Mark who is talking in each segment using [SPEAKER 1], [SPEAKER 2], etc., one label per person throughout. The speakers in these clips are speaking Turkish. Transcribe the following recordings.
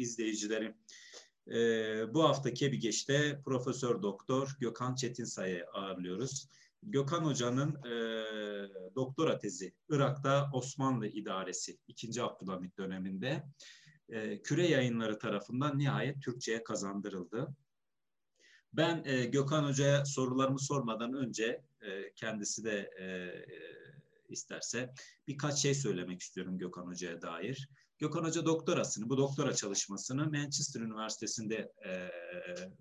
[SPEAKER 1] izleyicileri. E, bu hafta Kebigeç'te Profesör Doktor Gökhan Çetinsay'ı ağırlıyoruz. Gökhan Hoca'nın e, doktora tezi Irak'ta Osmanlı İdaresi 2. Abdülhamit döneminde e, küre yayınları tarafından nihayet Türkçe'ye kazandırıldı. Ben e, Gökhan Hoca'ya sorularımı sormadan önce e, kendisi de e, isterse birkaç şey söylemek istiyorum Gökhan Hoca'ya dair. Gökhan Hoca doktorasını, bu doktora çalışmasını Manchester Üniversitesi'nde e,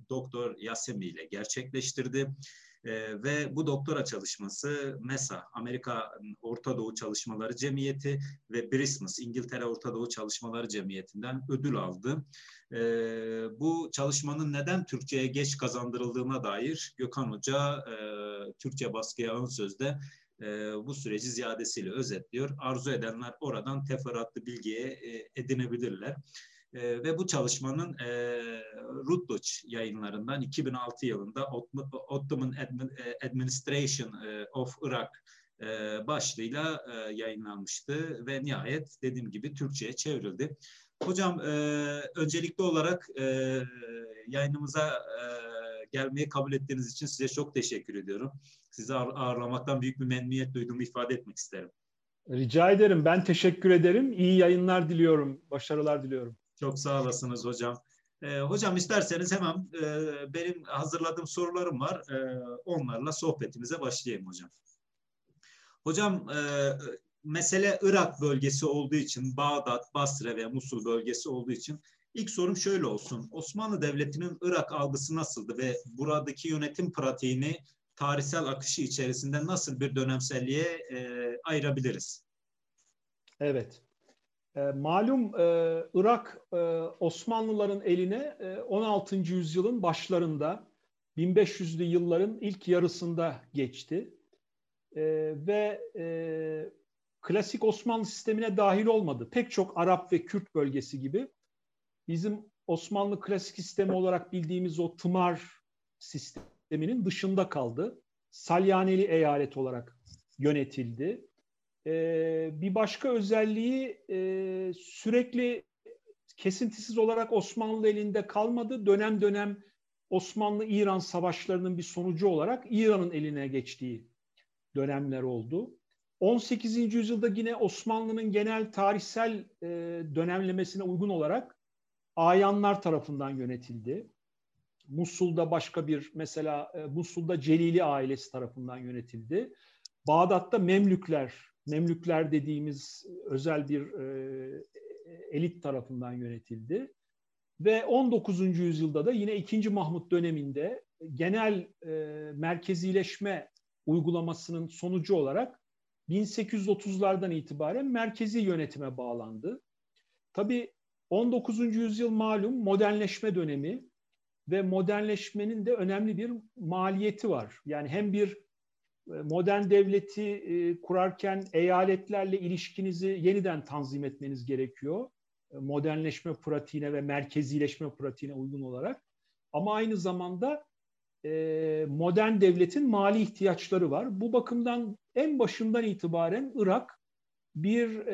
[SPEAKER 1] Doktor Yasemi ile gerçekleştirdi. E, ve bu doktora çalışması MESA, Amerika Orta Doğu Çalışmaları Cemiyeti ve BRISMUS, İngiltere Orta Doğu Çalışmaları Cemiyeti'nden ödül aldı. E, bu çalışmanın neden Türkçe'ye geç kazandırıldığına dair Gökhan Hoca e, Türkçe baskıya ön sözde e, bu süreci ziyadesiyle özetliyor. Arzu edenler oradan teferruatlı bilgiye e, edinebilirler. E, ve bu çalışmanın e, Routledge yayınlarından 2006 yılında Ottoman Administration e, of Iraq e, başlığıyla e, yayınlanmıştı ve nihayet dediğim gibi Türkçe'ye çevrildi. Hocam e, öncelikli olarak e, yayınımıza e, gelmeyi kabul ettiğiniz için size çok teşekkür ediyorum. Sizi ağırlamaktan büyük bir memnuniyet duyduğumu ifade etmek isterim.
[SPEAKER 2] Rica ederim. Ben teşekkür ederim. İyi yayınlar diliyorum. Başarılar diliyorum.
[SPEAKER 1] Çok sağ olasınız hocam. Ee, hocam isterseniz hemen e, benim hazırladığım sorularım var. E, onlarla sohbetimize başlayayım hocam. Hocam e, mesele Irak bölgesi olduğu için, Bağdat, Basra ve Musul bölgesi olduğu için ilk sorum şöyle olsun. Osmanlı Devleti'nin Irak algısı nasıldı ve buradaki yönetim pratiğini tarihsel akışı içerisinde nasıl bir dönemselliğe e, ayırabiliriz?
[SPEAKER 2] Evet. E, malum e, Irak e, Osmanlıların eline e, 16. yüzyılın başlarında 1500'lü yılların ilk yarısında geçti. E, ve e, klasik Osmanlı sistemine dahil olmadı. Pek çok Arap ve Kürt bölgesi gibi bizim Osmanlı klasik sistemi olarak bildiğimiz o tımar sisteminin dışında kaldı. Salyaneli eyalet olarak yönetildi. Ee, bir başka özelliği e, sürekli kesintisiz olarak Osmanlı elinde kalmadı. Dönem dönem Osmanlı-İran savaşlarının bir sonucu olarak İran'ın eline geçtiği dönemler oldu. 18. yüzyılda yine Osmanlı'nın genel tarihsel e, dönemlemesine uygun olarak Ayanlar tarafından yönetildi. Musul'da başka bir mesela e, Musul'da Celili ailesi tarafından yönetildi. Bağdat'ta Memlükler, Memlükler dediğimiz özel bir e, elit tarafından yönetildi. Ve 19. yüzyılda da yine 2. Mahmut döneminde genel e, merkezileşme uygulamasının sonucu olarak 1830'lardan itibaren merkezi yönetime bağlandı. Tabii 19. yüzyıl malum modernleşme dönemi ve modernleşmenin de önemli bir maliyeti var. Yani hem bir e, modern devleti e, kurarken eyaletlerle ilişkinizi yeniden tanzim etmeniz gerekiyor. E, modernleşme pratiğine ve merkezileşme pratiğine uygun olarak. Ama aynı zamanda modern devletin mali ihtiyaçları var. Bu bakımdan en başından itibaren Irak bir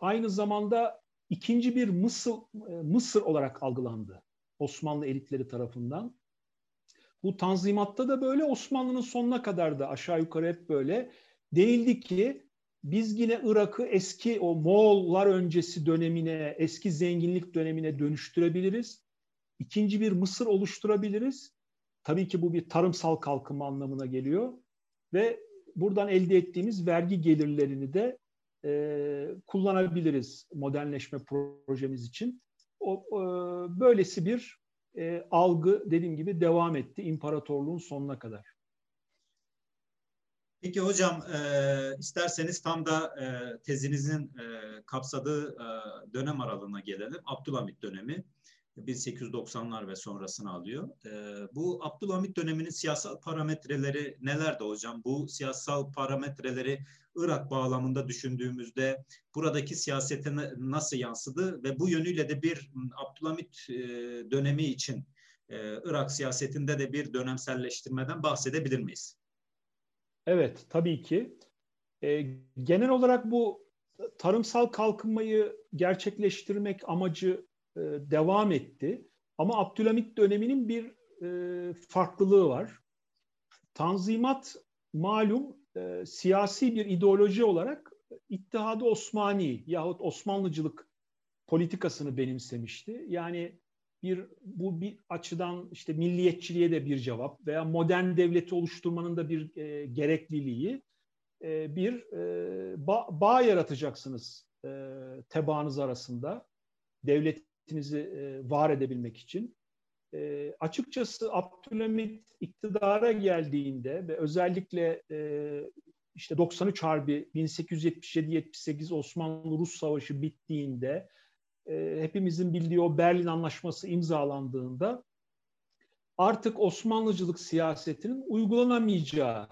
[SPEAKER 2] aynı zamanda ikinci bir Mısır, Mısır olarak algılandı. Osmanlı elitleri tarafından. Bu tanzimatta da böyle Osmanlı'nın sonuna kadar da aşağı yukarı hep böyle. Denildi ki biz yine Irak'ı eski o Moğollar öncesi dönemine, eski zenginlik dönemine dönüştürebiliriz. İkinci bir Mısır oluşturabiliriz. Tabii ki bu bir tarımsal kalkınma anlamına geliyor. Ve buradan elde ettiğimiz vergi gelirlerini de e, kullanabiliriz modernleşme projemiz için o, o böylesi bir e, algı dediğim gibi devam etti imparatorluğun sonuna kadar.
[SPEAKER 1] Peki hocam e, isterseniz tam da e, tezinizin e, kapsadığı e, dönem aralığına gelelim. Abdülhamit dönemi. 1890'lar ve sonrasını alıyor. E, bu Abdülhamit döneminin siyasal parametreleri nelerdi hocam? Bu siyasal parametreleri Irak bağlamında düşündüğümüzde buradaki siyasete nasıl yansıdı ve bu yönüyle de bir Abdülhamit e, dönemi için e, Irak siyasetinde de bir dönemselleştirmeden bahsedebilir miyiz?
[SPEAKER 2] Evet, tabii ki. E, genel olarak bu tarımsal kalkınmayı gerçekleştirmek amacı e, devam etti. Ama Abdülhamit döneminin bir e, farklılığı var. Tanzimat malum e, siyasi bir ideoloji olarak İttihadı Osmani yahut Osmanlıcılık politikasını benimsemişti. Yani bir bu bir açıdan işte milliyetçiliğe de bir cevap veya modern devleti oluşturmanın da bir e, gerekliliği e, bir e, bağ, bağ yaratacaksınız e, tebaanız arasında devletinizi var edebilmek için. Açıkçası Abdülhamit iktidara geldiğinde ve özellikle işte 93 Harbi 1877-78 Osmanlı-Rus Savaşı bittiğinde hepimizin bildiği o Berlin Anlaşması imzalandığında artık Osmanlıcılık siyasetinin uygulanamayacağı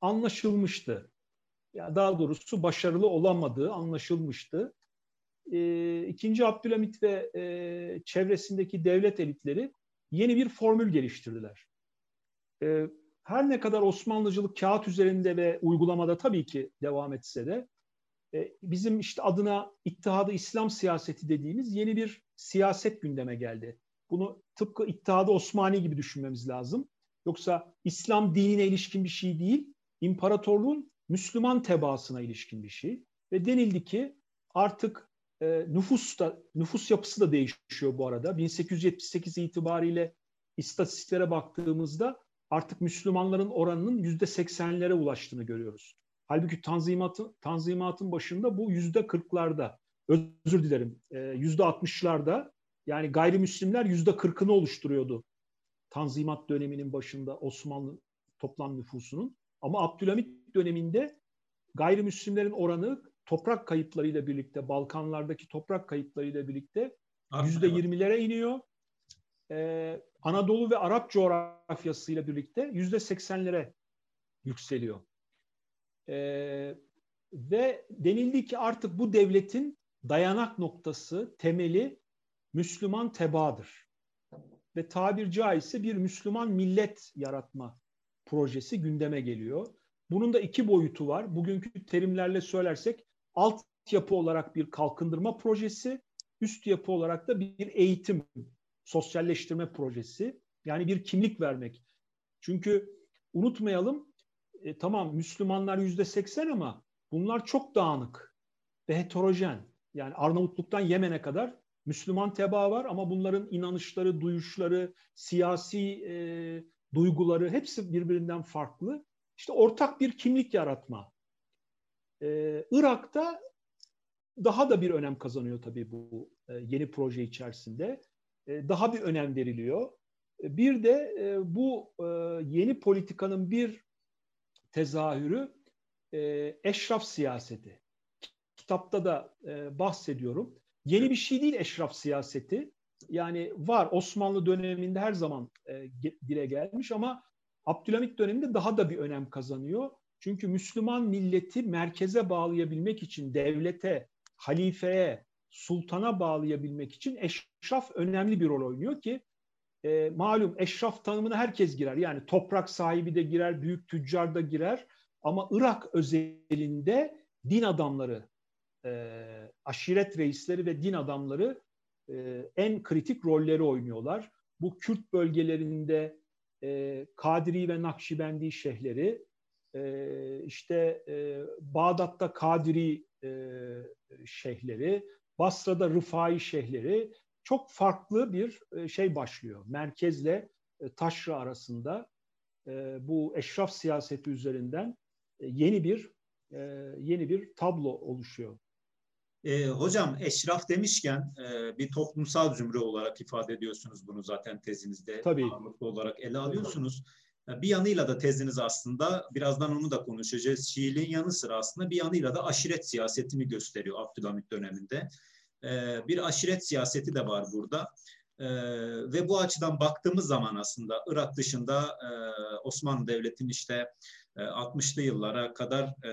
[SPEAKER 2] anlaşılmıştı. Ya daha doğrusu başarılı olamadığı anlaşılmıştı. E, İkinci Abdülhamit ve e, çevresindeki devlet elitleri yeni bir formül geliştirdiler. E, her ne kadar Osmanlıcılık kağıt üzerinde ve uygulamada tabii ki devam etse de e, bizim işte adına İttihadı İslam siyaseti dediğimiz yeni bir siyaset gündeme geldi. Bunu tıpkı İttihadı Osmani gibi düşünmemiz lazım. Yoksa İslam dinine ilişkin bir şey değil, imparatorluğun Müslüman tebaasına ilişkin bir şey. Ve denildi ki artık e, nüfus da nüfus yapısı da değişiyor bu arada. 1878 itibariyle istatistiklere baktığımızda artık Müslümanların oranının yüzde seksenlere ulaştığını görüyoruz. Halbuki tanzimatın, tanzimatın başında bu yüzde kırklarda, özür dilerim, e, yüzde altmışlarda yani gayrimüslimler yüzde kırkını oluşturuyordu Tanzimat döneminin başında Osmanlı toplam nüfusunun. Ama Abdülhamit döneminde gayrimüslimlerin oranı toprak kayıplarıyla birlikte, Balkanlardaki toprak kayıplarıyla birlikte yüzde yirmilere iniyor. Ee, Anadolu ve Arap coğrafyasıyla birlikte yüzde seksenlere yükseliyor. Ee, ve denildi ki artık bu devletin dayanak noktası, temeli Müslüman tebaadır. Ve tabir caizse bir Müslüman millet yaratma projesi gündeme geliyor. Bunun da iki boyutu var. Bugünkü terimlerle söylersek alt yapı olarak bir kalkındırma projesi, üst yapı olarak da bir eğitim, sosyalleştirme projesi. Yani bir kimlik vermek. Çünkü unutmayalım e, tamam Müslümanlar yüzde seksen ama bunlar çok dağınık ve heterojen. Yani Arnavutluk'tan Yemen'e kadar Müslüman tebaa var ama bunların inanışları, duyuşları, siyasi e, duyguları hepsi birbirinden farklı. İşte ortak bir kimlik yaratma. Ee, Irak'ta daha da bir önem kazanıyor tabii bu e, yeni proje içerisinde. E, daha bir önem veriliyor. E, bir de e, bu e, yeni politikanın bir tezahürü e, eşraf siyaseti. Kitapta da e, bahsediyorum. Yeni bir şey değil eşraf siyaseti. Yani var Osmanlı döneminde her zaman e, dile gelmiş ama Abdülhamit döneminde daha da bir önem kazanıyor. Çünkü Müslüman milleti merkeze bağlayabilmek için devlete, halifeye, sultana bağlayabilmek için eşraf önemli bir rol oynuyor ki e, malum eşraf tanımına herkes girer. Yani toprak sahibi de girer, büyük tüccar da girer. Ama Irak özelinde din adamları, e, aşiret reisleri ve din adamları e, en kritik rolleri oynuyorlar. Bu Kürt bölgelerinde e, Kadiri ve Nakşibendi şeyhleri, e, işte e, Bağdat'ta Kadiri e, şeyhleri, Basra'da Rıfai şeyhleri çok farklı bir e, şey başlıyor. Merkezle e, taşra arasında e, bu eşraf siyaseti üzerinden yeni bir yeni bir tablo oluşuyor.
[SPEAKER 1] E, hocam eşraf demişken e, bir toplumsal cümle olarak ifade ediyorsunuz bunu zaten tezinizde Tabii. ağırlıklı olarak ele alıyorsunuz. Tabii. Bir yanıyla da teziniz aslında birazdan onu da konuşacağız. Şiiliğin yanı sıra aslında bir yanıyla da aşiret siyasetini gösteriyor Abdülhamit döneminde. E, bir aşiret siyaseti de var burada. Ee, ve bu açıdan baktığımız zaman aslında Irak dışında e, Osmanlı Devleti'nin işte e, 60'lı yıllara kadar e,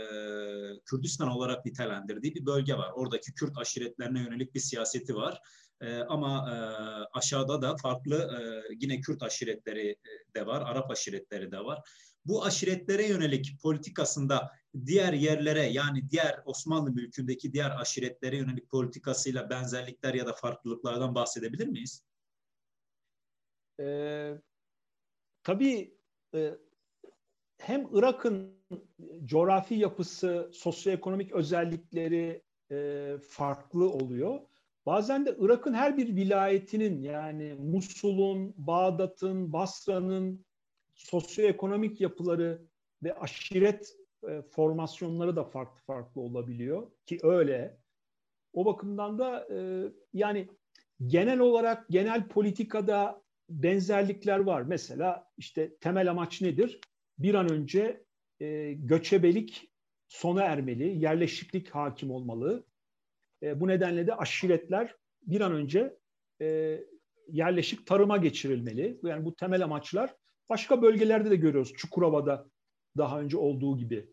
[SPEAKER 1] Kürdistan olarak nitelendirdiği bir bölge var. Oradaki Kürt aşiretlerine yönelik bir siyaseti var. E, ama e, aşağıda da farklı e, yine Kürt aşiretleri de var, Arap aşiretleri de var. bu aşiretlere yönelik politikasında diğer yerlere yani diğer Osmanlı mülkündeki diğer aşiretlere yönelik politikasıyla benzerlikler ya da farklılıklardan bahsedebilir miyiz?
[SPEAKER 2] Ee, tabii e, hem Irak'ın coğrafi yapısı, sosyoekonomik özellikleri e, farklı oluyor. Bazen de Irak'ın her bir vilayetinin yani Musul'un, Bağdat'ın, Basra'nın sosyoekonomik yapıları ve aşiret e, formasyonları da farklı farklı olabiliyor ki öyle. O bakımdan da e, yani genel olarak genel politikada benzerlikler var. Mesela işte temel amaç nedir? Bir an önce e, göçebelik sona ermeli, yerleşiklik hakim olmalı. E, bu nedenle de aşiretler bir an önce e, yerleşik tarıma geçirilmeli. Yani bu temel amaçlar başka bölgelerde de görüyoruz. Çukurova'da daha önce olduğu gibi.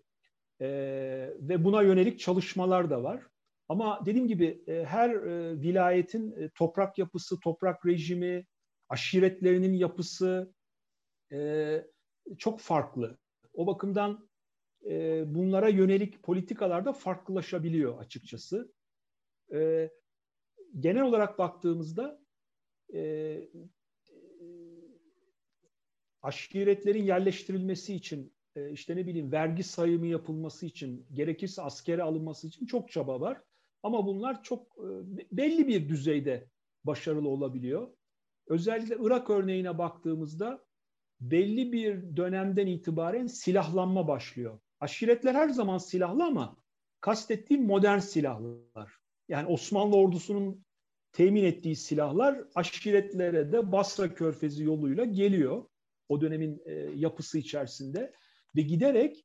[SPEAKER 2] E, ve buna yönelik çalışmalar da var. Ama dediğim gibi e, her e, vilayetin e, toprak yapısı, toprak rejimi, aşiretlerinin yapısı e, çok farklı. O bakımdan e, bunlara yönelik politikalarda farklılaşabiliyor açıkçası. E, genel olarak baktığımızda e, aşiretlerin yerleştirilmesi için e, işte ne bileyim vergi sayımı yapılması için gerekirse askere alınması için çok çaba var. Ama bunlar çok e, belli bir düzeyde başarılı olabiliyor. Özellikle Irak örneğine baktığımızda belli bir dönemden itibaren silahlanma başlıyor. Aşiretler her zaman silahlı ama kastettiğim modern silahlar. Yani Osmanlı ordusunun temin ettiği silahlar aşiretlere de Basra Körfezi yoluyla geliyor. O dönemin e, yapısı içerisinde ve giderek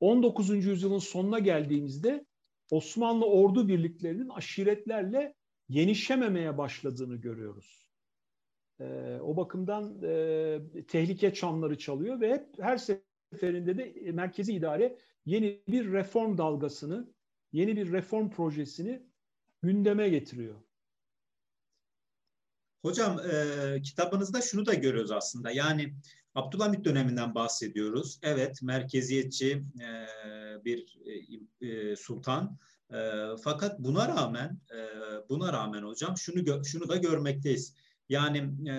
[SPEAKER 2] 19. yüzyılın sonuna geldiğimizde Osmanlı ordu birliklerinin aşiretlerle yenişememeye başladığını görüyoruz. E, o bakımdan e, tehlike çanları çalıyor ve hep her seferinde de merkezi idare yeni bir reform dalgasını, yeni bir reform projesini gündeme getiriyor.
[SPEAKER 1] Hocam e, kitabınızda şunu da görüyoruz aslında. Yani Abdülhamit döneminden bahsediyoruz. Evet, merkeziyetçi e, bir e, e, sultan. E, fakat buna rağmen, e, buna rağmen hocam şunu şunu da görmekteyiz. Yani e,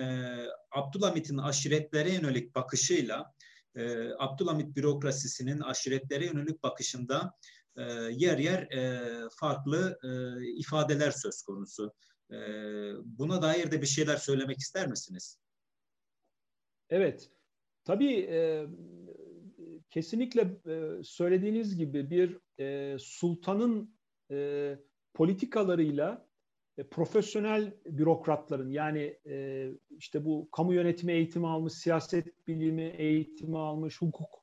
[SPEAKER 1] Abdülhamit'in aşiretlere yönelik bakışıyla e, Abdülhamit bürokrasisinin aşiretlere yönelik bakışında e, yer yer e, farklı e, ifadeler söz konusu. Buna dair de bir şeyler söylemek ister misiniz?
[SPEAKER 2] Evet. Tabii kesinlikle söylediğiniz gibi bir sultanın politikalarıyla profesyonel bürokratların yani işte bu kamu yönetimi eğitimi almış, siyaset bilimi eğitimi almış, hukuk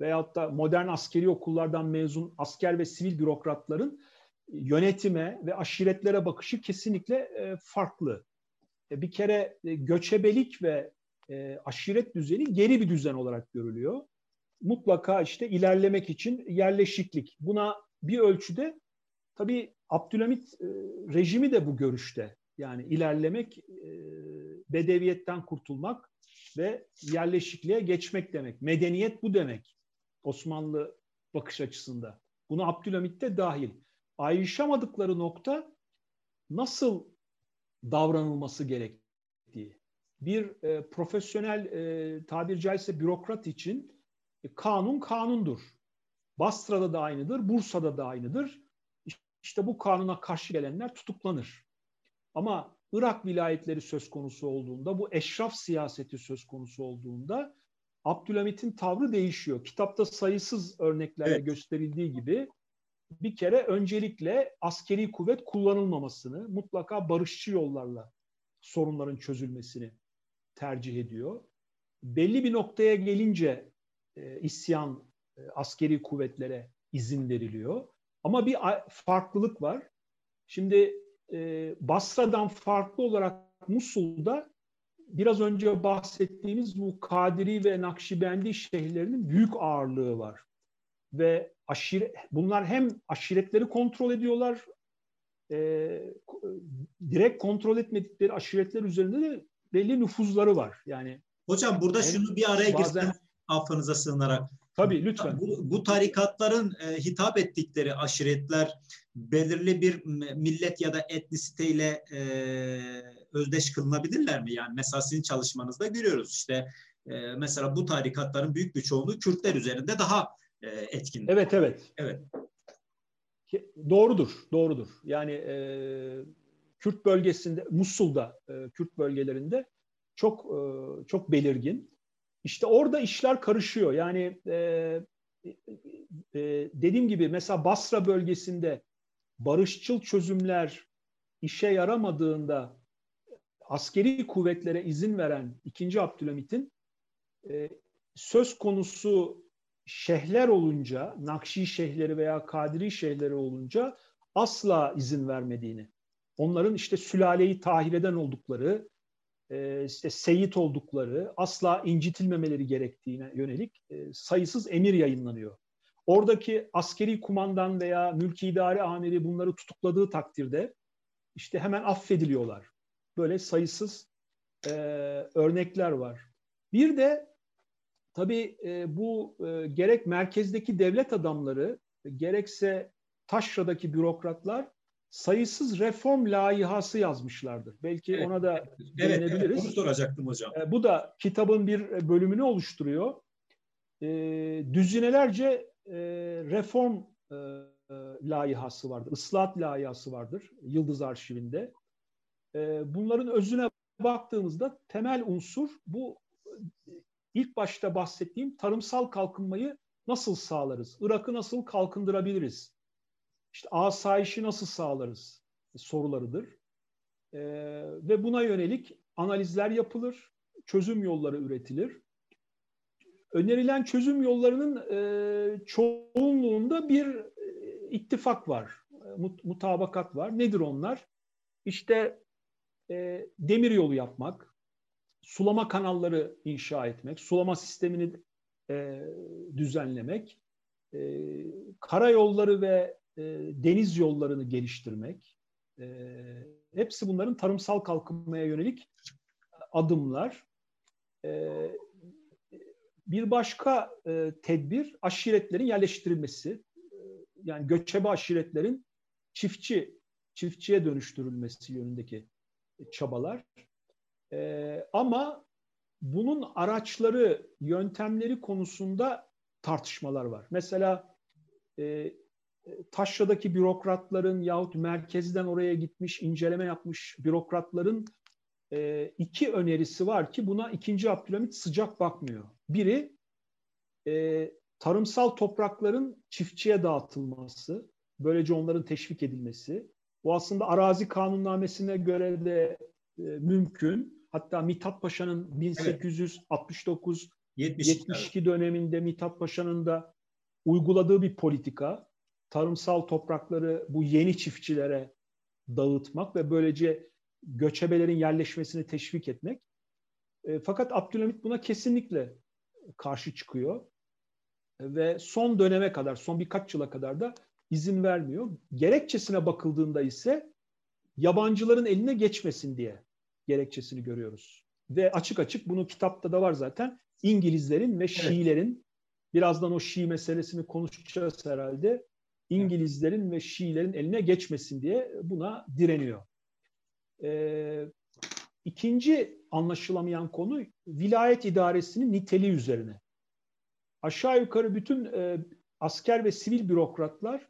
[SPEAKER 2] veyahut da modern askeri okullardan mezun asker ve sivil bürokratların yönetime ve aşiretlere bakışı kesinlikle e, farklı. E, bir kere e, göçebelik ve e, aşiret düzeni geri bir düzen olarak görülüyor. Mutlaka işte ilerlemek için yerleşiklik. Buna bir ölçüde tabii Abdülhamit e, rejimi de bu görüşte. Yani ilerlemek, e, bedeviyetten kurtulmak ve yerleşikliğe geçmek demek. Medeniyet bu demek Osmanlı bakış açısında. Bunu Abdülhamit de dahil. Ayrışamadıkları nokta nasıl davranılması gerektiği. Bir e, profesyonel e, tabir caizse bürokrat için e, kanun kanundur. Basra'da da aynıdır, Bursa'da da aynıdır. İşte bu kanuna karşı gelenler tutuklanır. Ama Irak vilayetleri söz konusu olduğunda, bu eşraf siyaseti söz konusu olduğunda Abdülhamit'in tavrı değişiyor. Kitapta sayısız örneklerle evet. gösterildiği gibi bir kere öncelikle askeri kuvvet kullanılmamasını, mutlaka barışçı yollarla sorunların çözülmesini tercih ediyor. Belli bir noktaya gelince e, isyan e, askeri kuvvetlere izin veriliyor. Ama bir farklılık var. Şimdi e, Basra'dan farklı olarak Musul'da biraz önce bahsettiğimiz bu Kadiri ve Nakşibendi şehirlerinin büyük ağırlığı var. Ve aşire, bunlar hem aşiretleri kontrol ediyorlar, e, direkt kontrol etmedikleri aşiretler üzerinde de belli nüfuzları var. Yani
[SPEAKER 1] Hocam burada şunu bir araya bazen... girsem affınıza sığınarak.
[SPEAKER 2] Tabii lütfen.
[SPEAKER 1] Bu, bu tarikatların e, hitap ettikleri aşiretler belirli bir millet ya da etnisiteyle e, özdeş kılınabilirler mi? Yani mesela sizin çalışmanızda görüyoruz işte e, mesela bu tarikatların büyük bir çoğunluğu Kürtler üzerinde daha e, etkin.
[SPEAKER 2] Evet evet.
[SPEAKER 1] Evet.
[SPEAKER 2] Doğrudur, doğrudur. Yani e, Kürt bölgesinde, Musul'da, e, Kürt bölgelerinde çok e, çok belirgin. İşte orada işler karışıyor. Yani e, e, dediğim gibi mesela Basra bölgesinde barışçıl çözümler işe yaramadığında askeri kuvvetlere izin veren 2. Abdülhamit'in e, söz konusu şeyhler olunca, Nakşi şeyhleri veya Kadiri şeyhleri olunca asla izin vermediğini, onların işte sülaleyi tahireden oldukları, e, işte seyit oldukları, asla incitilmemeleri gerektiğine yönelik e, sayısız emir yayınlanıyor. Oradaki askeri kumandan veya mülki idare amiri bunları tutukladığı takdirde işte hemen affediliyorlar. Böyle sayısız e, örnekler var. Bir de tabii e, bu e, gerek merkezdeki devlet adamları gerekse taşradaki bürokratlar sayısız reform layihası yazmışlardır. Belki evet, ona da
[SPEAKER 1] evet, evet, onu soracaktım hocam.
[SPEAKER 2] E, bu da kitabın bir bölümünü oluşturuyor. E, düzinelerce e, reform e, layihası vardır, ıslahat layihası vardır Yıldız Arşivinde. E, bunların özüne baktığımızda temel unsur bu ilk başta bahsettiğim tarımsal kalkınmayı nasıl sağlarız? Irak'ı nasıl kalkındırabiliriz? İşte asayişi nasıl sağlarız? sorularıdır. Ee, ve buna yönelik analizler yapılır, çözüm yolları üretilir. Önerilen çözüm yollarının e, çoğunluğunda bir e, ittifak var, mut, mutabakat var. Nedir onlar? İşte e, demir yolu yapmak, sulama kanalları inşa etmek, sulama sistemini e, düzenlemek, e, karayolları ve e, deniz yollarını geliştirmek, e, hepsi bunların tarımsal kalkınmaya yönelik adımlar. E, bir başka e, tedbir aşiretlerin yerleştirilmesi. E, yani göçebe aşiretlerin çiftçi çiftçiye dönüştürülmesi yönündeki çabalar. E, ama bunun araçları, yöntemleri konusunda tartışmalar var. Mesela e, Taşra'daki bürokratların yahut merkezden oraya gitmiş, inceleme yapmış bürokratların e, iki önerisi var ki buna ikinci Abdülhamit sıcak bakmıyor. Biri e, tarımsal toprakların çiftçiye dağıtılması, böylece onların teşvik edilmesi. Bu aslında arazi kanunnamesine göre de e, mümkün. Hatta Mithat Paşa'nın 1869 evet. 72 döneminde Mithat Paşa'nın da uyguladığı bir politika. Tarımsal toprakları bu yeni çiftçilere dağıtmak ve böylece göçebelerin yerleşmesini teşvik etmek. E, fakat Abdülhamit buna kesinlikle karşı çıkıyor. Ve son döneme kadar, son birkaç yıla kadar da izin vermiyor. Gerekçesine bakıldığında ise yabancıların eline geçmesin diye gerekçesini görüyoruz. Ve açık açık bunu kitapta da var zaten. İngilizlerin ve Şiilerin birazdan o Şii meselesini konuşacağız herhalde. İngilizlerin ve Şiilerin eline geçmesin diye buna direniyor. Ee, ikinci anlaşılamayan konu vilayet idaresinin niteliği üzerine. Aşağı yukarı bütün e, asker ve sivil bürokratlar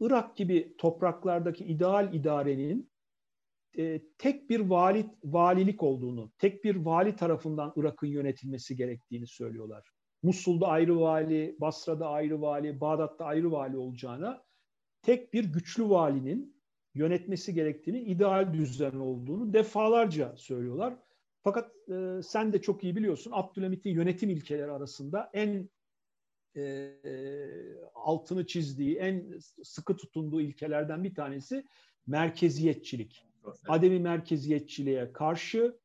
[SPEAKER 2] Irak gibi topraklardaki ideal idarenin e, tek bir vali, valilik olduğunu, tek bir vali tarafından Irak'ın yönetilmesi gerektiğini söylüyorlar. Musul'da ayrı vali, Basra'da ayrı vali, Bağdat'ta ayrı vali olacağına tek bir güçlü valinin yönetmesi gerektiğini, ideal düzen olduğunu defalarca söylüyorlar. Fakat e, sen de çok iyi biliyorsun Abdülhamit'in yönetim ilkeleri arasında en e, altını çizdiği, en sıkı tutunduğu ilkelerden bir tanesi merkeziyetçilik. Ademi merkeziyetçiliğe karşı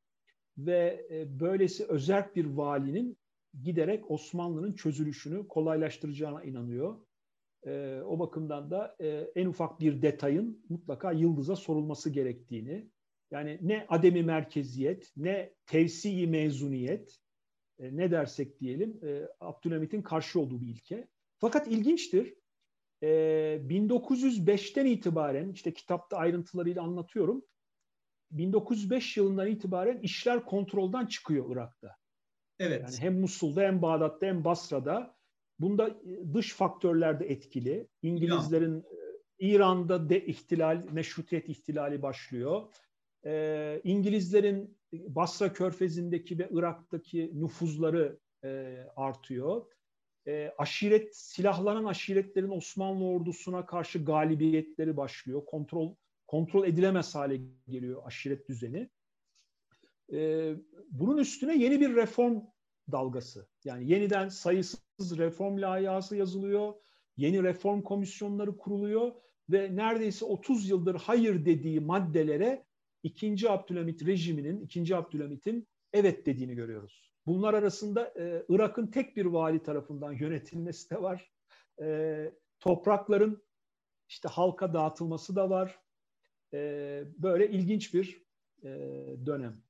[SPEAKER 2] ve e, böylesi özerk bir valinin giderek Osmanlı'nın çözülüşünü kolaylaştıracağına inanıyor. E, o bakımdan da e, en ufak bir detayın mutlaka Yıldız'a sorulması gerektiğini, yani ne ademi merkeziyet, ne tevsi mezuniyet, e, ne dersek diyelim e, Abdülhamit'in karşı olduğu bir ilke. Fakat ilginçtir. E, 1905'ten itibaren işte kitapta ayrıntılarıyla anlatıyorum. 1905 yılından itibaren işler kontrolden çıkıyor Irak'ta. Evet. Yani hem Musul'da hem Bağdat'ta hem Basra'da. Bunda e, dış faktörler de etkili. İngilizlerin. E, İran'da de ihtilal, meşrutiyet ihtilali başlıyor. Ee, İngilizlerin Basra Körfezi'ndeki ve Irak'taki nüfuzları e, artıyor. E, aşiret, silahlanan aşiretlerin Osmanlı ordusuna karşı galibiyetleri başlıyor. Kontrol kontrol edilemez hale geliyor aşiret düzeni. E, bunun üstüne yeni bir reform dalgası. Yani yeniden sayısız reform layihası yazılıyor. Yeni reform komisyonları kuruluyor ve neredeyse 30 yıldır hayır dediği maddelere ikinci Abdülhamit rejiminin, ikinci Abdülhamit'in evet dediğini görüyoruz. Bunlar arasında e, Irak'ın tek bir vali tarafından yönetilmesi de var. E, toprakların işte halka dağıtılması da var. E, böyle ilginç bir e, dönem.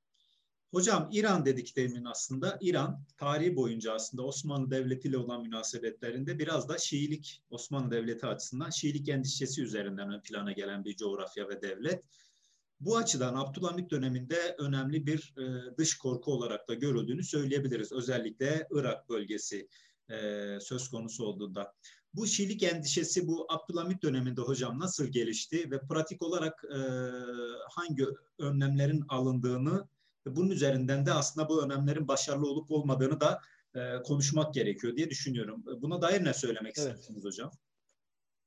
[SPEAKER 1] Hocam İran dedik demin aslında. İran tarihi boyunca aslında Osmanlı Devleti ile olan münasebetlerinde biraz da Şiilik Osmanlı Devleti açısından Şiilik endişesi üzerinden ön plana gelen bir coğrafya ve devlet. Bu açıdan Abdülhamit döneminde önemli bir e, dış korku olarak da görüldüğünü söyleyebiliriz. Özellikle Irak bölgesi e, söz konusu olduğunda. Bu Şiilik endişesi bu Abdülhamit döneminde hocam nasıl gelişti ve pratik olarak e, hangi önlemlerin alındığını bunun üzerinden de aslında bu önlemlerin başarılı olup olmadığını da e, konuşmak gerekiyor diye düşünüyorum. Buna dair ne söylemek evet. istersiniz hocam?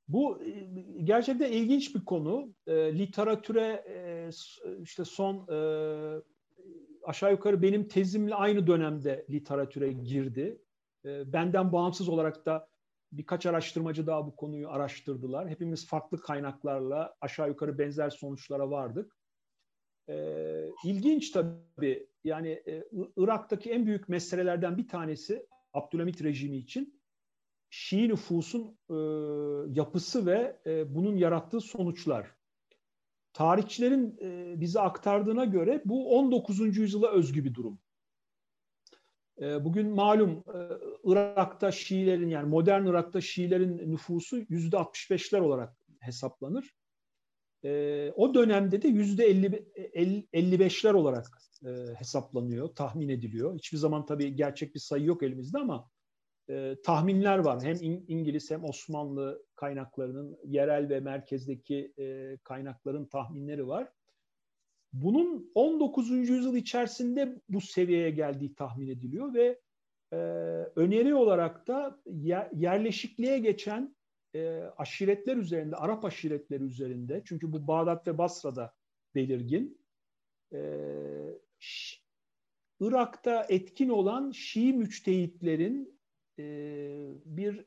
[SPEAKER 2] Bu e, gerçekten ilginç bir konu. E, literatüre e, işte son e, aşağı yukarı benim tezimle aynı dönemde literatüre girdi. E, benden bağımsız olarak da birkaç araştırmacı daha bu konuyu araştırdılar. Hepimiz farklı kaynaklarla aşağı yukarı benzer sonuçlara vardık. E, ilginç tabii. Yani e, Irak'taki en büyük meselelerden bir tanesi Abdülhamit rejimi için Şii nüfusun e, yapısı ve e, bunun yarattığı sonuçlar. Tarihçilerin e, bize aktardığına göre bu 19. yüzyıla özgü bir durum. E, bugün malum e, Irak'ta Şiilerin yani modern Irak'ta Şiilerin nüfusu yüzde 65'ler olarak hesaplanır. E, o dönemde de yüzde 55'ler olarak e, hesaplanıyor, tahmin ediliyor. Hiçbir zaman tabii gerçek bir sayı yok elimizde ama e, tahminler var. Hem İngiliz hem Osmanlı kaynaklarının yerel ve merkezdeki e, kaynakların tahminleri var. Bunun 19. yüzyıl içerisinde bu seviyeye geldiği tahmin ediliyor ve e, öneri olarak da yer, yerleşikliğe geçen e, aşiretler üzerinde, Arap aşiretleri üzerinde, çünkü bu Bağdat ve Basra'da belirgin, e, Irak'ta etkin olan Şii müçtehitlerin e, bir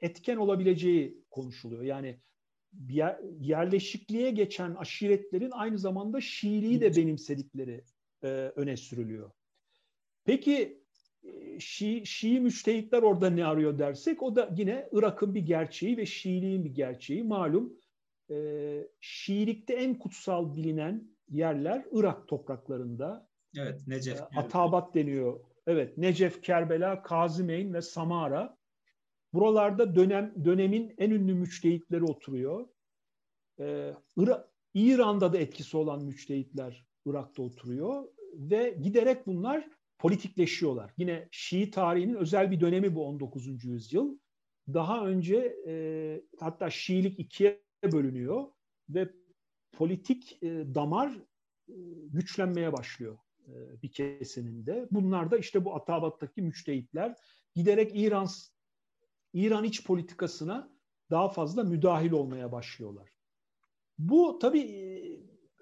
[SPEAKER 2] etken olabileceği konuşuluyor. Yani yerleşikliğe geçen aşiretlerin aynı zamanda Şiiliği de benimsedikleri e, öne sürülüyor. Peki Şii, Şii müçtehitler orada ne arıyor dersek o da yine Irak'ın bir gerçeği ve Şiiliğin bir gerçeği. Malum e, Şiilikte en kutsal bilinen yerler Irak topraklarında.
[SPEAKER 1] Evet, Necef.
[SPEAKER 2] E, Atabat deniyor Evet, Necef, Kerbela, Kazimeyn ve Samara. Buralarda dönem dönemin en ünlü müçtehitleri oturuyor. Ee, İran'da da etkisi olan müçtehitler Irak'ta oturuyor ve giderek bunlar politikleşiyorlar. Yine Şii tarihinin özel bir dönemi bu 19. yüzyıl. Daha önce e, hatta Şiilik ikiye bölünüyor ve politik e, damar e, güçlenmeye başlıyor. E, bir kesiminde. Bunlar da işte bu Atabat'taki müçtehitler giderek İran İran iç politikasına daha fazla müdahil olmaya başlıyorlar. Bu tabii e,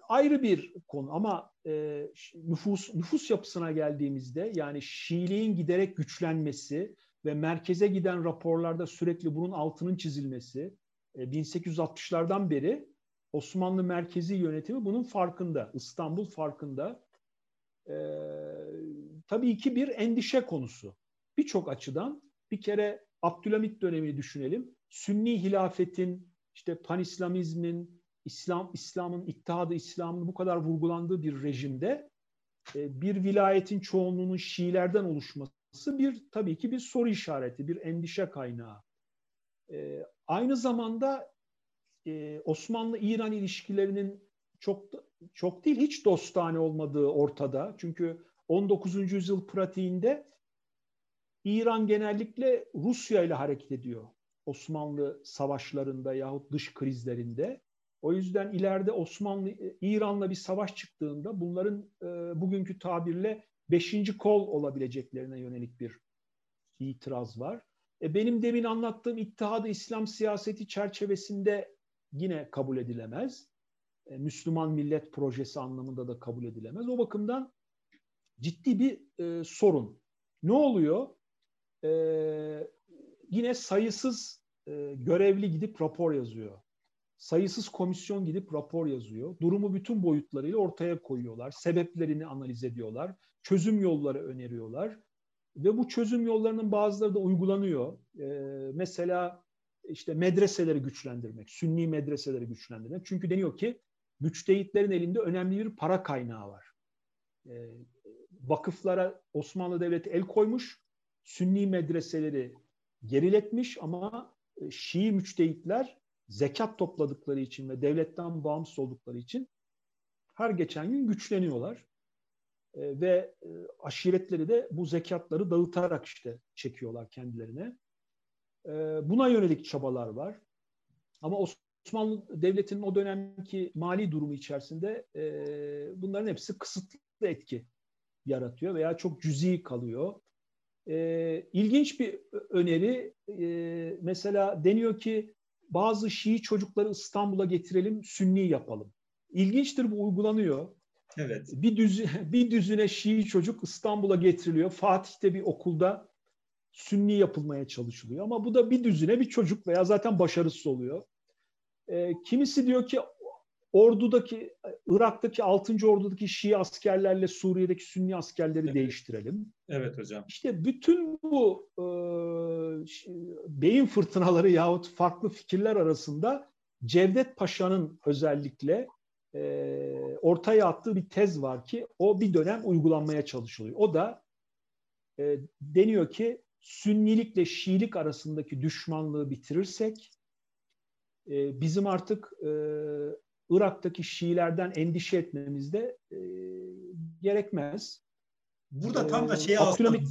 [SPEAKER 2] ayrı bir konu ama e, nüfus nüfus yapısına geldiğimizde yani Şiiliğin giderek güçlenmesi ve merkeze giden raporlarda sürekli bunun altının çizilmesi 1860'lardan beri Osmanlı merkezi yönetimi bunun farkında. İstanbul farkında e, tabii ki bir endişe konusu. Birçok açıdan bir kere Abdülhamit dönemini düşünelim. Sünni hilafetin, işte panislamizmin, İslam İslam'ın ittihadı İslam'ın bu kadar vurgulandığı bir rejimde e, bir vilayetin çoğunluğunun Şiilerden oluşması bir tabii ki bir soru işareti, bir endişe kaynağı. E, aynı zamanda e, Osmanlı-İran ilişkilerinin çok çok değil hiç dostane olmadığı ortada. Çünkü 19. yüzyıl pratiğinde İran genellikle Rusya ile hareket ediyor. Osmanlı savaşlarında yahut dış krizlerinde. O yüzden ileride Osmanlı İran'la bir savaş çıktığında bunların e, bugünkü tabirle beşinci kol olabileceklerine yönelik bir itiraz var. E, benim demin anlattığım İttihadı İslam siyaseti çerçevesinde yine kabul edilemez. E, Müslüman millet projesi anlamında da kabul edilemez. O bakımdan ciddi bir e, sorun. Ne oluyor? E, yine sayısız e, görevli gidip rapor yazıyor. Sayısız komisyon gidip rapor yazıyor. Durumu bütün boyutlarıyla ortaya koyuyorlar. Sebeplerini analiz ediyorlar. Çözüm yolları öneriyorlar. Ve bu çözüm yollarının bazıları da uygulanıyor. E, mesela işte medreseleri güçlendirmek, sünni medreseleri güçlendirmek. Çünkü deniyor ki müçtehitlerin elinde önemli bir para kaynağı var. E, vakıflara Osmanlı Devleti el koymuş, sünni medreseleri geriletmiş ama e, Şii müçtehitler zekat topladıkları için ve devletten bağımsız oldukları için her geçen gün güçleniyorlar. E, ve e, aşiretleri de bu zekatları dağıtarak işte çekiyorlar kendilerine. E, buna yönelik çabalar var. Ama Osmanlı Devleti'nin o dönemki mali durumu içerisinde bunların hepsi kısıtlı etki yaratıyor veya çok cüzi kalıyor. E, ilginç bir öneri mesela deniyor ki bazı Şii çocukları İstanbul'a getirelim, Sünni yapalım. İlginçtir bu uygulanıyor. Evet. Bir, düz, bir düzine Şii çocuk İstanbul'a getiriliyor. Fatih'te bir okulda Sünni yapılmaya çalışılıyor. Ama bu da bir düzine bir çocuk veya zaten başarısız oluyor. E, kimisi diyor ki ordudaki Irak'taki 6. ordudaki Şii askerlerle Suriye'deki Sünni askerleri evet. değiştirelim.
[SPEAKER 1] Evet hocam.
[SPEAKER 2] İşte bütün bu e, beyin fırtınaları yahut farklı fikirler arasında Cevdet Paşa'nın özellikle e, ortaya attığı bir tez var ki o bir dönem uygulanmaya çalışılıyor. O da e, deniyor ki Sünnilikle Şiilik arasındaki düşmanlığı bitirirsek e, bizim artık e, Irak'taki Şiilerden endişe etmemizde e, gerekmez.
[SPEAKER 1] Burada tam da şeye Abdülhamit...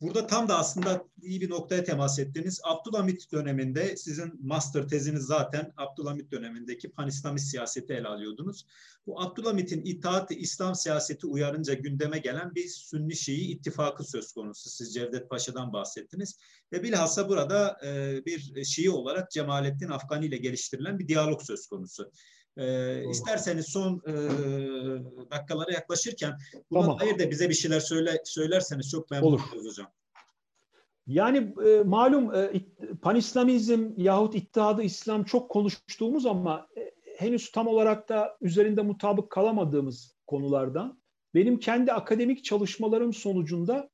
[SPEAKER 1] Burada tam da aslında iyi bir noktaya temas ettiniz. Abdülhamit döneminde sizin master teziniz zaten Abdülhamit dönemindeki pan-İslamist siyaseti ele alıyordunuz. Bu Abdülhamit'in itaat İslam siyaseti uyarınca gündeme gelen bir Sünni Şii ittifakı söz konusu. Siz Cevdet Paşa'dan bahsettiniz. Ve bilhassa burada e, bir Şii olarak Cemalettin Afgani ile geliştirilen bir diyalog söz konusu. E, isterseniz son e, dakikalara yaklaşırken buna tamam. dair de bize bir şeyler söyle, söylerseniz çok memnun Olur. oluruz hocam.
[SPEAKER 2] Yani e, malum e, panislamizm yahut İttihadı İslam çok konuştuğumuz ama e, henüz tam olarak da üzerinde mutabık kalamadığımız konulardan. Benim kendi akademik çalışmalarım sonucunda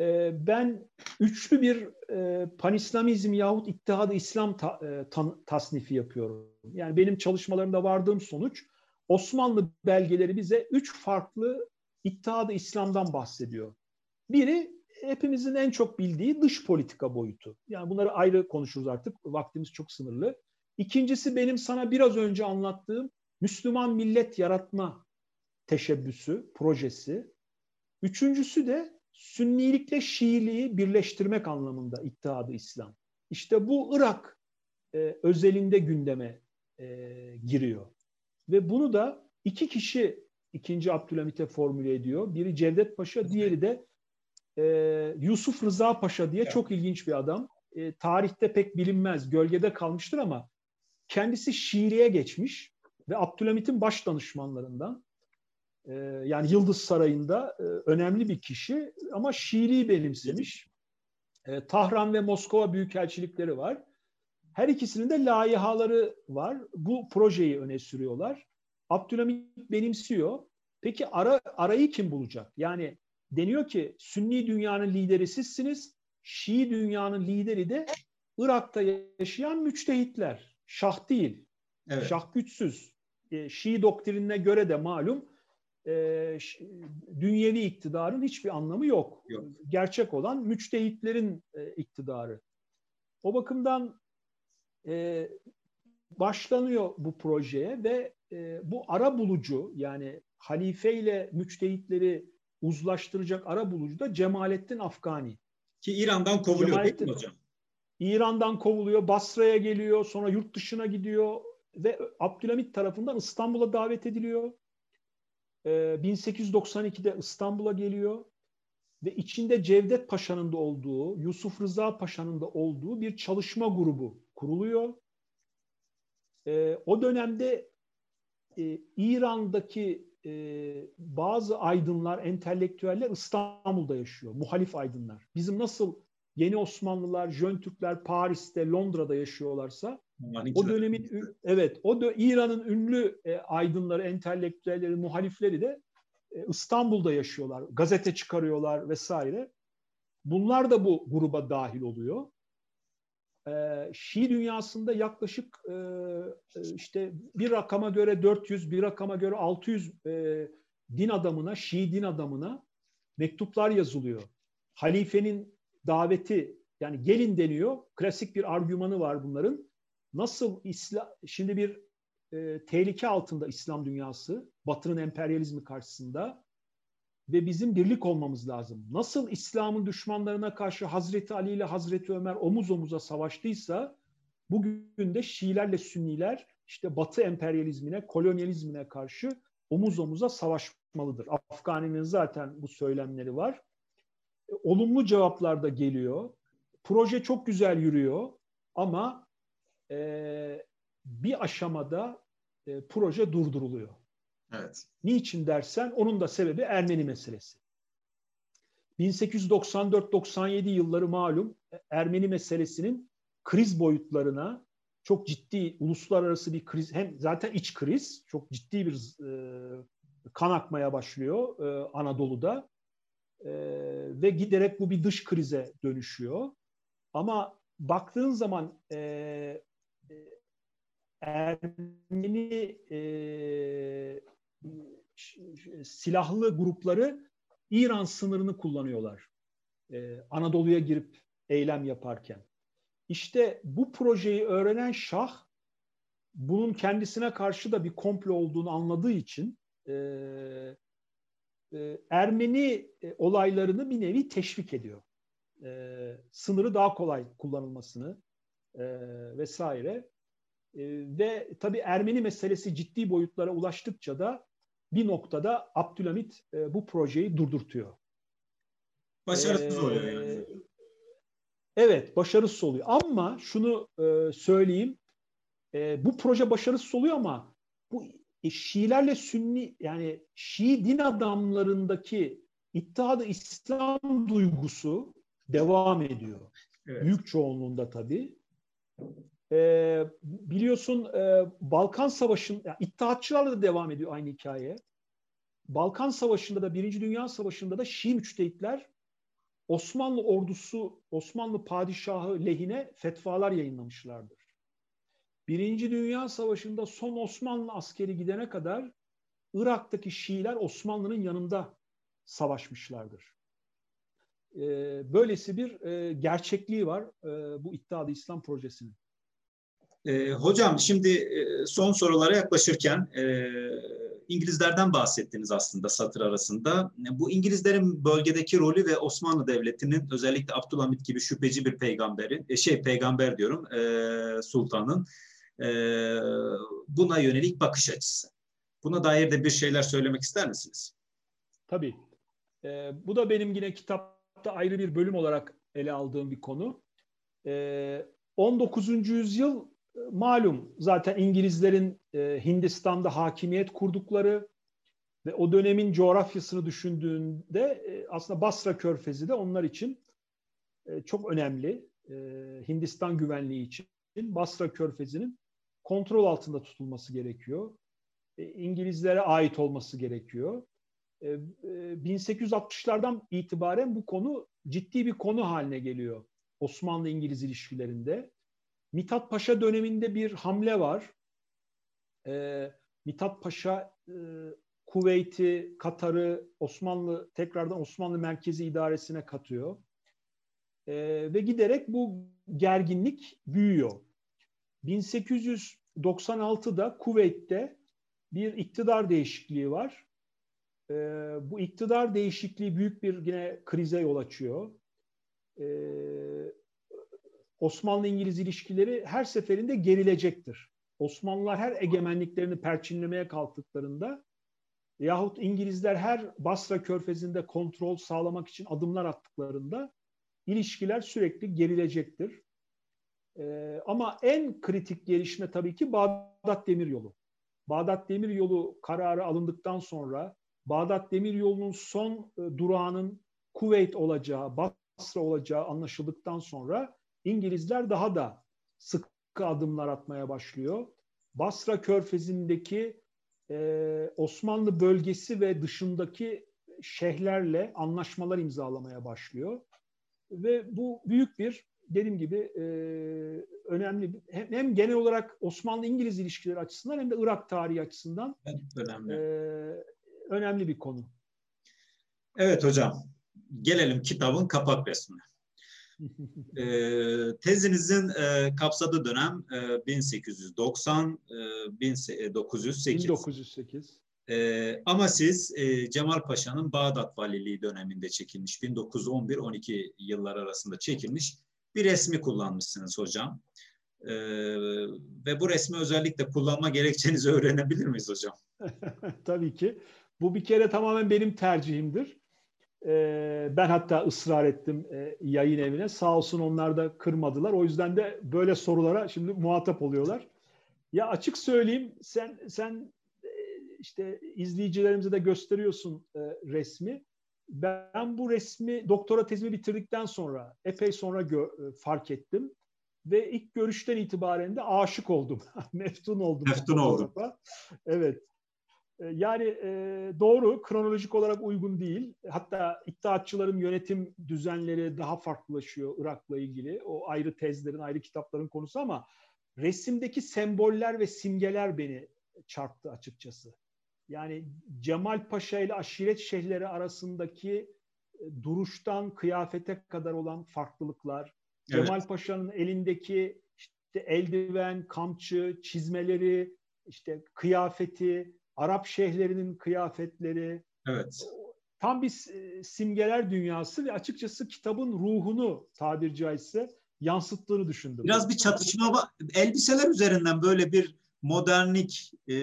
[SPEAKER 2] e, ben üçlü bir e, panislamizm yahut İttihadı İslam e, tasnifi yapıyorum. Yani benim çalışmalarımda vardığım sonuç Osmanlı belgeleri bize üç farklı İttihadı İslam'dan bahsediyor. Biri hepimizin en çok bildiği dış politika boyutu. Yani bunları ayrı konuşuruz artık. Vaktimiz çok sınırlı. İkincisi benim sana biraz önce anlattığım Müslüman millet yaratma teşebbüsü, projesi. Üçüncüsü de Sünnilikle Şiiliği birleştirmek anlamında İttihadı İslam. İşte bu Irak e, özelinde gündeme e, giriyor. Ve bunu da iki kişi ikinci Abdülhamit'e formüle ediyor. Biri Cevdet Paşa, diğeri de e, Yusuf Rıza Paşa diye çok ilginç bir adam. E, tarihte pek bilinmez, gölgede kalmıştır ama kendisi Şiiliğe geçmiş ve Abdülhamit'in baş danışmanlarından. E, yani Yıldız Sarayı'nda e, önemli bir kişi ama Şiiliği benimsemiş. E, Tahran ve Moskova büyükelçilikleri var. Her ikisinin de layihaları var. Bu projeyi öne sürüyorlar. Abdülhamit benimsiyor. Peki ara, arayı kim bulacak? Yani deniyor ki Sünni dünyanın lideri sizsiniz. Şii dünyanın lideri de Irak'ta yaşayan müçtehitler. Şah değil. Evet. Şah güçsüz. E, Şii doktrinine göre de malum e, dünyevi iktidarın hiçbir anlamı yok.
[SPEAKER 1] yok.
[SPEAKER 2] Gerçek olan müçtehitlerin e, iktidarı. O bakımdan e, başlanıyor bu projeye ve e, bu ara bulucu yani halife ile müçtehitleri uzlaştıracak ara bulucu da Cemalettin Afgani.
[SPEAKER 1] Ki İran'dan kovuluyor Cemalettin, değil mi hocam?
[SPEAKER 2] İran'dan kovuluyor, Basra'ya geliyor, sonra yurt dışına gidiyor ve Abdülhamit tarafından İstanbul'a davet ediliyor. Ee, 1892'de İstanbul'a geliyor ve içinde Cevdet Paşa'nın da olduğu, Yusuf Rıza Paşa'nın da olduğu bir çalışma grubu kuruluyor. Ee, o dönemde e, İran'daki e, bazı aydınlar, entelektüeller İstanbul'da yaşıyor. Muhalif aydınlar. Bizim nasıl yeni Osmanlılar, Jön Türkler Paris'te, Londra'da yaşıyorlarsa o dönemin evet o da İran'ın ünlü e, aydınları, entelektüelleri, muhalifleri de e, İstanbul'da yaşıyorlar. Gazete çıkarıyorlar vesaire. Bunlar da bu gruba dahil oluyor. E, Şii dünyasında yaklaşık e, e işte bir rakama göre 400, bir rakama göre 600 e, din adamına, Şii din adamına mektuplar yazılıyor. Halifenin daveti yani gelin deniyor. Klasik bir argümanı var bunların. Nasıl İslam şimdi bir e, tehlike altında İslam dünyası, Batı'nın emperyalizmi karşısında ve bizim birlik olmamız lazım. Nasıl İslam'ın düşmanlarına karşı Hazreti Ali ile Hazreti Ömer omuz omuza savaştıysa bugün de Şiilerle Sünniler işte Batı emperyalizmine, kolonyalizmine karşı omuz omuza savaşmalıdır. Afgani'nin zaten bu söylemleri var. E, olumlu cevaplar da geliyor. Proje çok güzel yürüyor ama e, bir aşamada e, proje durduruluyor.
[SPEAKER 1] Evet.
[SPEAKER 2] Niçin dersen onun da sebebi Ermeni meselesi. 1894-97 yılları malum Ermeni meselesinin kriz boyutlarına çok ciddi uluslararası bir kriz hem zaten iç kriz çok ciddi bir e, kan akmaya başlıyor e, Anadolu'da e, ve giderek bu bir dış krize dönüşüyor. Ama baktığın zaman e, Ermeni e, silahlı grupları İran sınırını kullanıyorlar. E, Anadolu'ya girip eylem yaparken. İşte bu projeyi öğrenen Şah bunun kendisine karşı da bir komplo olduğunu anladığı için e, e, Ermeni e, olaylarını bir nevi teşvik ediyor. E, sınırı daha kolay kullanılmasını e, vesaire. E, ve tabii Ermeni meselesi ciddi boyutlara ulaştıkça da bir noktada Abdülhamit e, bu projeyi durdurtuyor.
[SPEAKER 1] Başarısız ee, oluyor yani.
[SPEAKER 2] Evet, başarısız oluyor. Ama şunu e, söyleyeyim, e, bu proje başarısız oluyor ama bu e, Şiilerle Sünni yani Şii din adamlarındaki İttihadı İslam duygusu devam ediyor. Evet. Büyük çoğunluğunda tabii. E, biliyorsun e, Balkan Savaşı'nın, yani İttihatçılarla da devam ediyor aynı hikaye. Balkan Savaşı'nda da Birinci Dünya Savaşı'nda da Şii müçtehitler Osmanlı ordusu, Osmanlı padişahı lehine fetvalar yayınlamışlardır. Birinci Dünya Savaşı'nda son Osmanlı askeri gidene kadar Irak'taki Şiiler Osmanlı'nın yanında savaşmışlardır. Ee, böylesi bir e, gerçekliği var e, bu İttihat İslam projesinin.
[SPEAKER 1] E, hocam şimdi e, son sorulara yaklaşırken e, İngilizlerden bahsettiniz aslında satır arasında. Bu İngilizlerin bölgedeki rolü ve Osmanlı Devleti'nin özellikle Abdülhamit gibi şüpheci bir peygamberin, e, şey peygamber diyorum, e, sultanın e, buna yönelik bakış açısı. Buna dair de bir şeyler söylemek ister misiniz?
[SPEAKER 2] Tabii. E, bu da benim yine kitapta ayrı bir bölüm olarak ele aldığım bir konu. E, 19. yüzyıl malum zaten İngilizlerin e, Hindistan'da hakimiyet kurdukları ve o dönemin coğrafyasını düşündüğünde e, aslında Basra Körfezi de onlar için e, çok önemli. E, Hindistan güvenliği için Basra Körfezi'nin kontrol altında tutulması gerekiyor. E, İngilizlere ait olması gerekiyor. E, e, 1860'lardan itibaren bu konu ciddi bir konu haline geliyor Osmanlı-İngiliz ilişkilerinde. Mithat Paşa döneminde bir hamle var. E, Mithat Paşa e, Kuveyt'i, Katar'ı Osmanlı tekrardan Osmanlı Merkezi İdaresi'ne katıyor. E, ve giderek bu gerginlik büyüyor. 1896'da Kuveyt'te bir iktidar değişikliği var. E, bu iktidar değişikliği büyük bir yine krize yol açıyor. E, Osmanlı-İngiliz ilişkileri her seferinde gerilecektir. Osmanlılar her egemenliklerini perçinlemeye kalktıklarında yahut İngilizler her Basra körfezinde kontrol sağlamak için adımlar attıklarında ilişkiler sürekli gerilecektir. Ee, ama en kritik gelişme tabii ki Bağdat Demiryolu. Bağdat Demiryolu kararı alındıktan sonra Bağdat Demiryolu'nun son e, durağının Kuveyt olacağı, Basra olacağı anlaşıldıktan sonra İngilizler daha da sıkı adımlar atmaya başlıyor. Basra Körfezi'ndeki e, Osmanlı bölgesi ve dışındaki şehirlerle anlaşmalar imzalamaya başlıyor. Ve bu büyük bir dediğim gibi e, önemli hem, hem genel olarak Osmanlı-İngiliz ilişkileri açısından hem de Irak tarihi açısından önemli. E, önemli bir konu.
[SPEAKER 1] Evet hocam. Gelelim kitabın kapak resmine e, tezinizin e, kapsadığı dönem e, 1890 e, 1908.
[SPEAKER 2] 1908.
[SPEAKER 1] E, ama siz e, Cemal Paşa'nın Bağdat Valiliği döneminde çekilmiş 1911-12 yıllar arasında çekilmiş bir resmi kullanmışsınız hocam. E, ve bu resmi özellikle kullanma gerekçenizi öğrenebilir miyiz hocam?
[SPEAKER 2] Tabii ki. Bu bir kere tamamen benim tercihimdir. Ee, ben hatta ısrar ettim e, yayın evine. Sağ olsun onlar da kırmadılar. O yüzden de böyle sorulara şimdi muhatap oluyorlar. Ya açık söyleyeyim sen sen e, işte izleyicilerimize de gösteriyorsun e, resmi. Ben bu resmi doktora tezimi bitirdikten sonra epey sonra fark ettim ve ilk görüşten itibaren de aşık oldum. Meftun oldum.
[SPEAKER 1] Meftun oldum.
[SPEAKER 2] Evet. Ee, yani e, doğru, kronolojik olarak uygun değil. Hatta iddiatçıların yönetim düzenleri daha farklılaşıyor Irak'la ilgili. O ayrı tezlerin, ayrı kitapların konusu ama resimdeki semboller ve simgeler beni çarptı açıkçası. Yani Cemal Paşa ile aşiret şeyhleri arasındaki e, duruştan kıyafete kadar olan farklılıklar, evet. Cemal Paşa'nın elindeki işte eldiven, kamçı, çizmeleri, işte kıyafeti, Arap şeyhlerinin kıyafetleri.
[SPEAKER 1] Evet.
[SPEAKER 2] Tam bir simgeler dünyası ve açıkçası kitabın ruhunu tabir caizse yansıttığını düşündüm.
[SPEAKER 1] Biraz bir çatışma. Elbiseler üzerinden böyle bir modernlik e,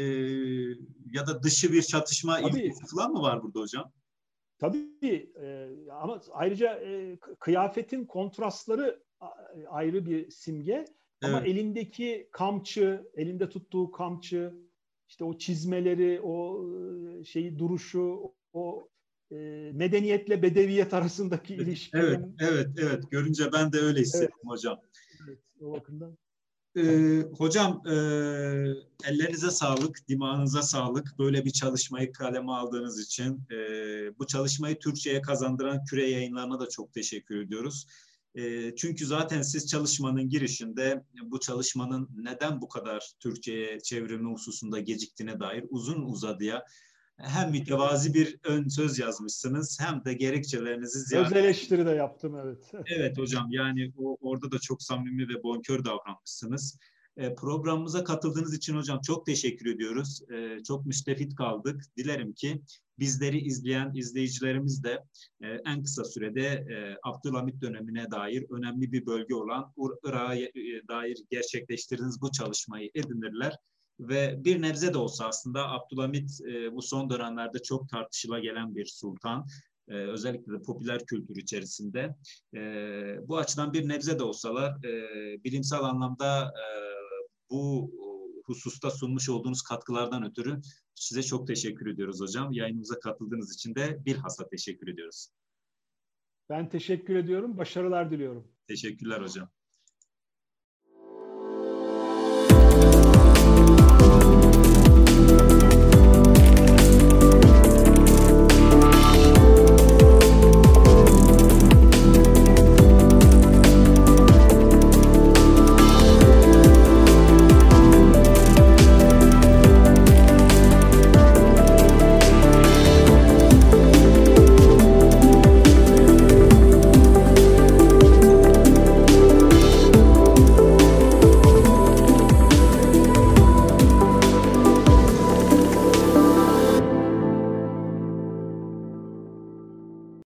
[SPEAKER 1] ya da dışı bir çatışma Tabii. falan mı var burada hocam?
[SPEAKER 2] Tabii e, ama ayrıca e, kıyafetin kontrastları ayrı bir simge. Ama evet. elindeki kamçı, elinde tuttuğu kamçı, işte o çizmeleri, o e, şeyi duruşu, o e, medeniyetle bedeviyet arasındaki ilişki.
[SPEAKER 1] Evet, evet, evet. Görünce ben de öyle hissettim evet. hocam. Evet, o bakımdan. Ee, hocam e, ellerinize sağlık, dimağınıza sağlık. Böyle bir çalışmayı kaleme aldığınız için e, bu çalışmayı Türkçe'ye kazandıran Küre yayınlarına da çok teşekkür ediyoruz. Çünkü zaten siz çalışmanın girişinde bu çalışmanın neden bu kadar Türkçe'ye çevrimi hususunda geciktiğine dair uzun uzadıya hem mütevazi bir ön söz yazmışsınız hem de gerekçelerinizi
[SPEAKER 2] ziyaret... Öz eleştiri de yaptım evet.
[SPEAKER 1] evet hocam yani o, orada da çok samimi ve bonkör davranmışsınız. E, programımıza katıldığınız için hocam çok teşekkür ediyoruz. E, çok müstefit kaldık. Dilerim ki bizleri izleyen izleyicilerimiz de e, en kısa sürede e, Abdülhamit dönemine dair önemli bir bölge olan Irak'a e, dair gerçekleştirdiğiniz bu çalışmayı edinirler ve bir nebze de olsa aslında Abdülhamit e, bu son dönemlerde çok tartışıla gelen bir sultan. E, özellikle de popüler kültür içerisinde. E, bu açıdan bir nebze de olsalar e, bilimsel anlamda e, bu hususta sunmuş olduğunuz katkılardan ötürü size çok teşekkür ediyoruz hocam. Yayınımıza katıldığınız için de bilhassa teşekkür ediyoruz.
[SPEAKER 2] Ben teşekkür ediyorum. Başarılar diliyorum.
[SPEAKER 1] Teşekkürler hocam.